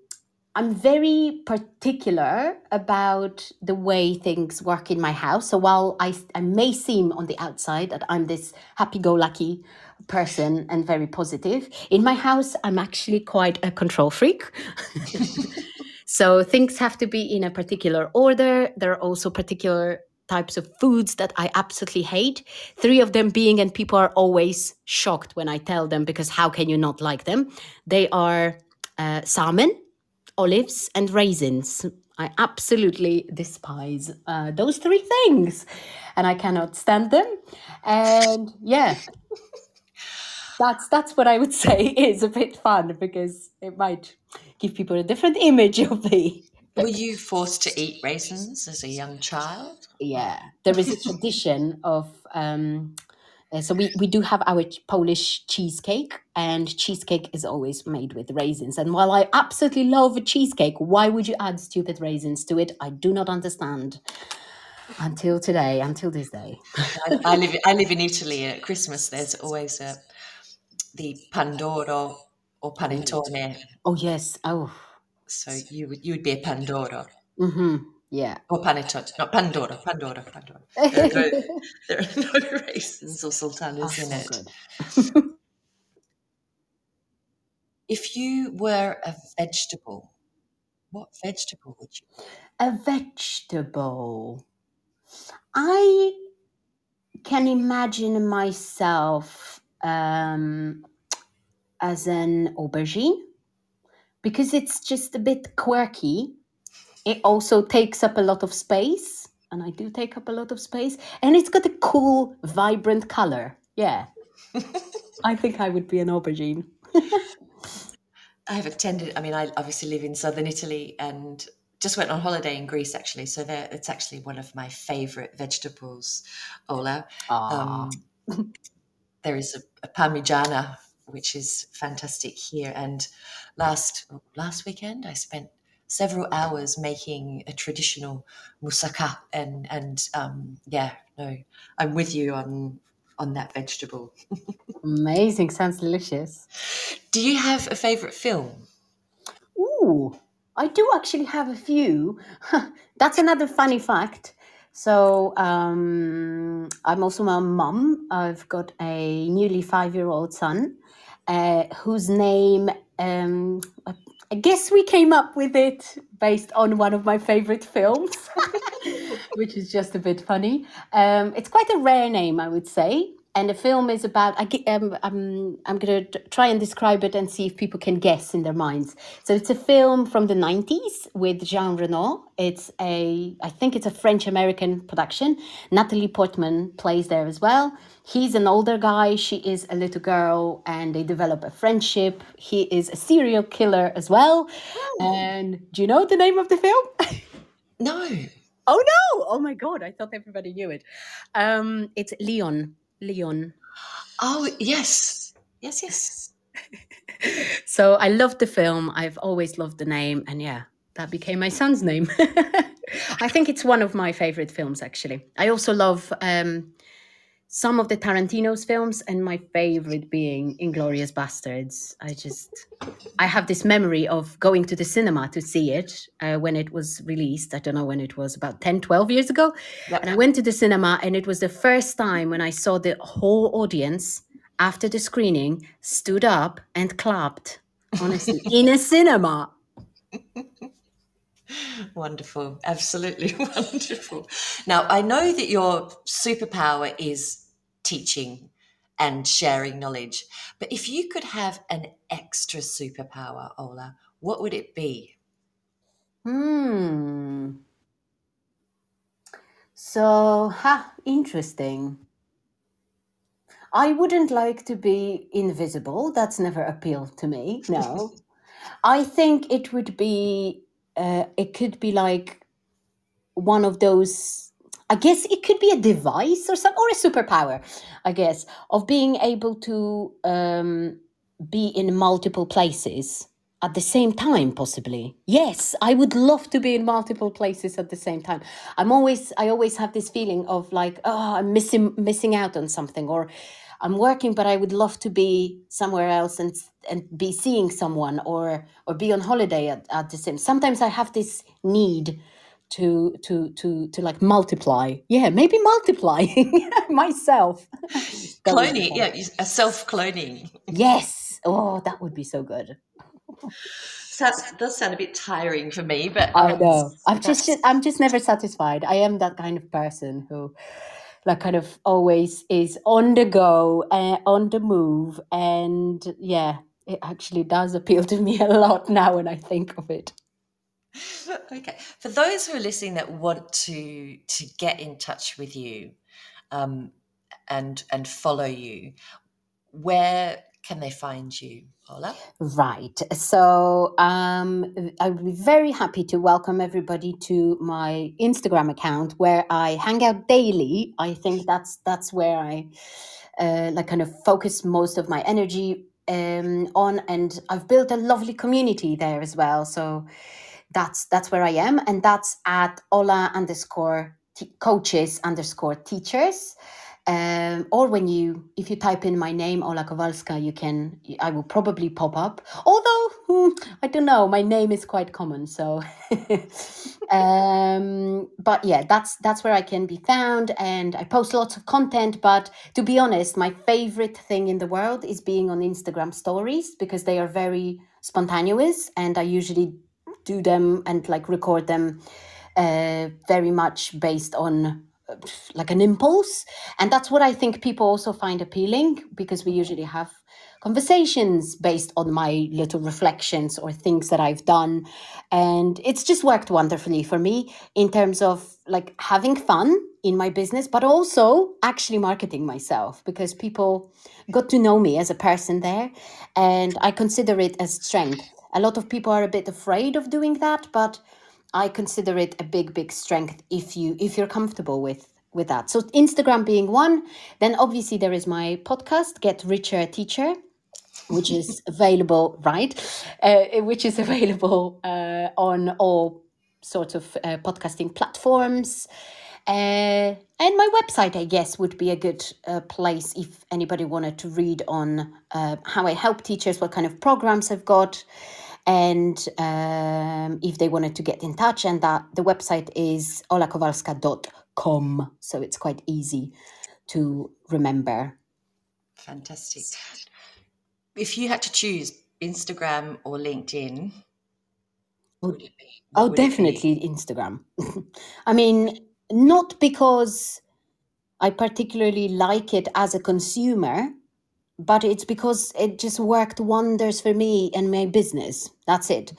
i'm very particular about the way things work in my house so while I, I may seem on the outside that i'm this happy-go-lucky person and very positive in my house i'm actually quite a control freak so things have to be in a particular order there are also particular types of foods that I absolutely hate. Three of them being, and people are always shocked when I tell them because how can you not like them? They are uh, salmon, olives, and raisins. I absolutely despise uh, those three things and I cannot stand them. And yeah. That's that's what I would say is a bit fun because it might give people a different image of me. Were you forced to eat raisins as a young child? yeah there is a tradition of um so we, we do have our polish cheesecake and cheesecake is always made with raisins. And while i absolutely love cheesecake why would you add stupid raisins to it? I do not understand. Until today until this day. I, I live I live in Italy. At Christmas, there's always a, the pandoro or panettone. oh yes. Oh. So you would you would be a pandoro. Mm-hmm yeah or panettone, not Pandora, Pandora, Pandora. There are no, there are no raisins or sultanas Oh, in so it. If you were a vegetable, what vegetable would you? be? a vegetable i can imagine myself um, as an aubergine because it's just a bit quirky. It also takes up a lot of space, and I do take up a lot of space, and it's got a cool, vibrant color. Yeah. I think I would be an aubergine. I have attended. I mean, I obviously live in southern Italy and just went on holiday in Greece actually. So there, it's actually one of my favourite vegetables, Ola. Ah. Um, there is a, a parmigiana which is fantastic here. And last last weekend, I spent several hours making a traditional moussaka. And and um, yeah, no, I'm with you on on that vegetable. Amazing. Sounds delicious. Do you have a favourite film? Ooh, I do actually have a few. That's another funny fact. So um, I'm also a mum. I've got a newly five-year-old son, uh, whose name um, I guess we came up with it based on one of my favorite films, which is just a bit funny. Um, it's quite a rare name, I would say and the film is about I, um, I'm, I'm going to try and describe it and see if people can guess in their minds so it's a film from the 90s with jean reno it's a i think it's a french american production natalie portman plays there as well he's an older guy she is a little girl and they develop a friendship he is a serial killer as well oh. and do you know the name of the film no Oh no! Oh my god! I thought everybody knew it. Um, it's Leon. Leon. Oh, yes. Yes, yes. so I loved the film. I've always loved the name. And yeah, that became my son's name. I think it's one of my favorite films, actually. I also love um, some of the Tarantino's films, and my favorite being Inglourious Basterds. I just, I have this memory of going to the cinema to see it uh, when it was released. I don't know when it was, about 10, 12 years ago. Yep. And I went to the cinema, and it was the first time when I saw the whole audience after the screening stood up and clapped, honestly, in a cinema. Wonderful, absolutely wonderful. Now, I know that your superpower is teaching and sharing knowledge. But if you could have an extra superpower, Ola, what would it be? Hmm. So, ha, interesting. I wouldn't like to be invisible. That's never appealed to me. No. I think it would be, uh, it could be like one of those I guess it could be a device or some or a superpower, I guess, of being able to um, be in multiple places at the same time possibly. Yes i would love to be in multiple places at the same time. I'm always i always have this feeling of like oh i'm missing missing out on something or i'm working but i would love to be somewhere else and and be seeing someone or or be on holiday at, at the same. Sometimes i have this need to to to to like multiply. Yeah maybe multiplying myself. Cloning yeah a self cloning yes. Oh that would be so good. So that does sound a bit tiring for me but i know. I'm just, just i'm just never satisfied. I am that kind of person who like kind of always is on the go uh, on the move and yeah it actually does appeal to me a lot now when i think of it okay. For those who are listening that want to to get in touch with you um, and and follow you, where can they find you, Ola? Right. So um, I would be very happy to welcome everybody to my Instagram account where I hang out daily. I think that's that's where I uh, like kind of focus most of my energy um, on, and I've built a lovely community there as well. So that's that's where I am, and that's at Ola underscore t- coaches underscore teachers. Um, or when you if you type in my name Ola Kowalska, you can I will probably pop up. Although I don't know, my name is quite common, so. um, but yeah, that's that's where I can be found, and I post lots of content. But to be honest, my favorite thing in the world is being on Instagram stories because they are very spontaneous, and I usually do them and like record them uh, very much based on like an impulse and that's what i think people also find appealing because we usually have conversations based on my little reflections or things that i've done. And it's just worked wonderfully for me in terms of like having fun in my business but also actually marketing myself because people got to know me as a person there. And i consider it as strength. A lot of people are a bit afraid of doing that, but I consider it a big, big strength if you if you're comfortable with with that. So Instagram being one, then obviously there is my podcast, Get Richer Teacher, which is available right, uh, which is available uh, on all sorts of uh, podcasting platforms. Uh, and my website, I guess, would be a good uh, place if anybody wanted to read on uh, how I help teachers, what kind of programs I've got, and um, if they wanted to get in touch. And that the website is olakowalska.coach. com, so it's quite easy to remember. Fantastic. If you had to choose Instagram or LinkedIn, oh, oh definitely Instagram. I mean, not because I particularly like it as a consumer, but it's because it just worked wonders for me and my business. That's it.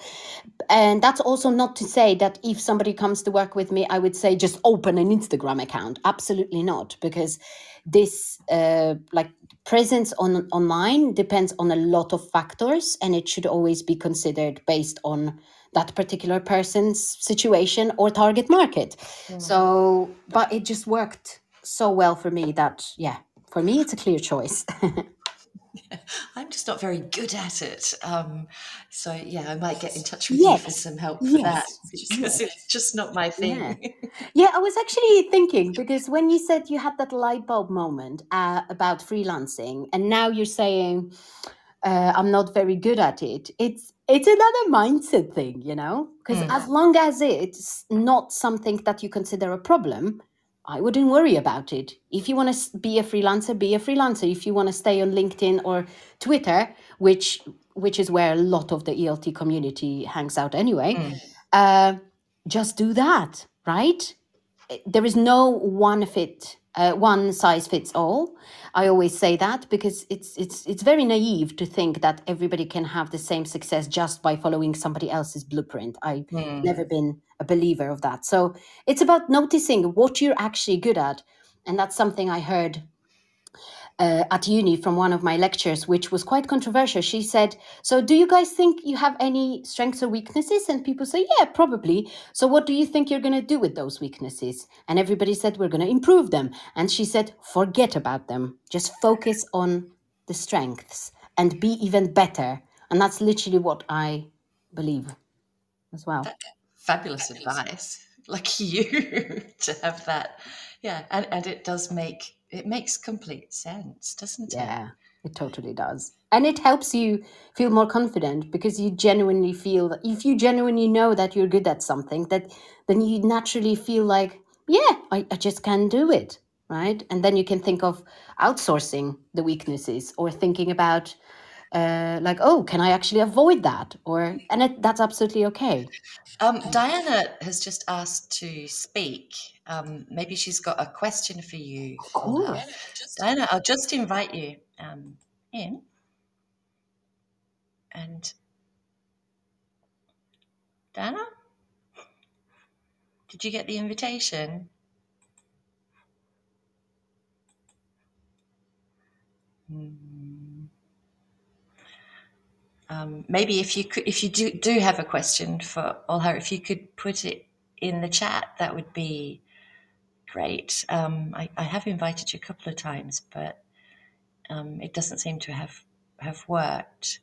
And that's also not to say that if somebody comes to work with me, I would say just open an Instagram account. Absolutely not, because this uh, like presence on online depends on a lot of factors, and it should always be considered based on that particular person's situation or target market. So, but it just worked so well for me that yeah, for me it's a clear choice. I'm just not very good at it. Um, so yeah, I might get in touch with yes. you for some help for yes. that because yes. it's just not my thing. Yeah. yeah. I was actually thinking because when you said you had that light bulb moment uh, about freelancing, and now you're saying uh, I'm not very good at it. It's it's another mindset thing, you know, because mm. as long as it's not something that you consider a problem, I wouldn't worry about it. If you want to be a freelancer, be a freelancer. If you want to stay on LinkedIn or Twitter, which which is where a lot of the ELT community hangs out anyway, mm. uh, just do that, right? There is no one fit, uh, one size fits all. I always say that because it's it's it's very naive to think that everybody can have the same success just by following somebody else's blueprint. I've mm. never been a believer of that. So it's about noticing what you're actually good at, and that's something I heard uh, at uni from one of my lectures, which was quite controversial. She said, So, do you guys think you have any strengths or weaknesses? And people say, Yeah, probably. So, what do you think you're going to do with those weaknesses? And everybody said, We're going to improve them. And she said, Forget about them. Just focus on the strengths and be even better. And that's literally what I believe as well. Fabulous advice. Lucky you to have that. Yeah. And, and it does make it makes complete sense, doesn't it? Yeah, it totally does. And it helps you feel more confident because you genuinely feel that if you genuinely know that you're good at something, that then you naturally feel like, yeah, I, I just can do it. Right. And then you can think of outsourcing the weaknesses or thinking about uh, like, oh, can I actually avoid that? Or and it, that's absolutely okay. Um, Diana has just asked to speak. Um, maybe she's got a question for you. Of course. Diana, I'll just invite you um, in. And Diana, did you get the invitation? Hmm. Um, maybe if you could, if you do, do have a question for Ola, if you could put it in the chat, that would be great. Um, I, I, have invited you a couple of times, but um, it doesn't seem to have have worked.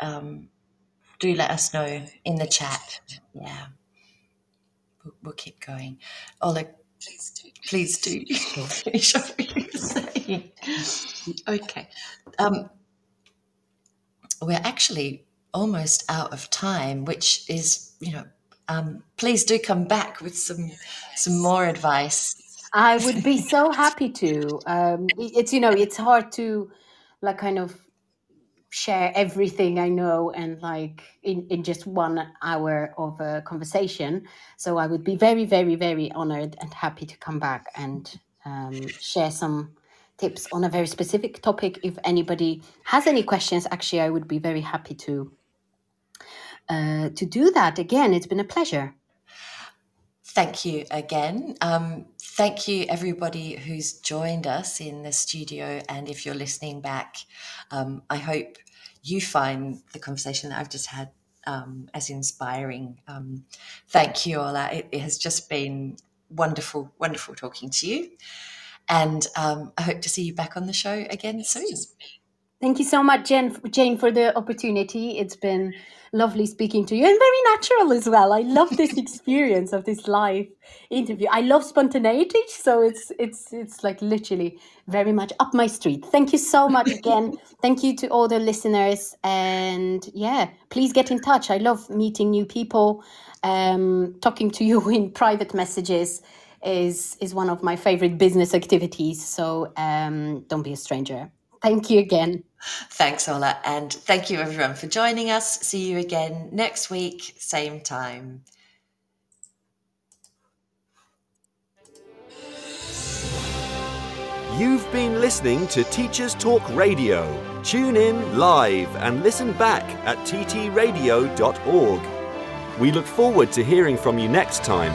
Um, do let us know in the chat. Yeah, we'll, we'll keep going. Oleg, please do. Please do. Finish what you're saying. Okay. We're actually almost out of time, which is, you know, um, please do come back with some some more advice. I would be so happy to. Um, it's you know it's hard to like kind of share everything I know and like in, in just one hour of a conversation. So I would be very very very honored and happy to come back and um, share some tips on a very specific topic. If anybody has any questions, actually, I would be very happy to uh, to do that. Again, it's been a pleasure. Thank you again. Um, thank you, everybody who's joined us in the studio. And if you're listening back, um, I hope you find the conversation that I've just had um, as inspiring. Um, thank you, Ola. It, it, has just been wonderful, wonderful talking to you. And um, I hope to see you back on the show again soon. Thank you so much, Jen, Jane, for the opportunity. It's been lovely speaking to you and very natural as well. I love this experience of this live interview. I love spontaneity, so it's it's it's like literally very much up my street. Thank you so much again. Thank you to all the listeners, and yeah, please get in touch. I love meeting new people, um, talking to you in private messages is is one of my favorite business activities. So um, don't be a stranger. Thank you again. Thanks, Ola. And thank you, everyone, for joining us. See you again next week, same time. You've been listening to Teachers Talk Radio. Tune in live and listen back at ttradio.org. We look forward to hearing from you next time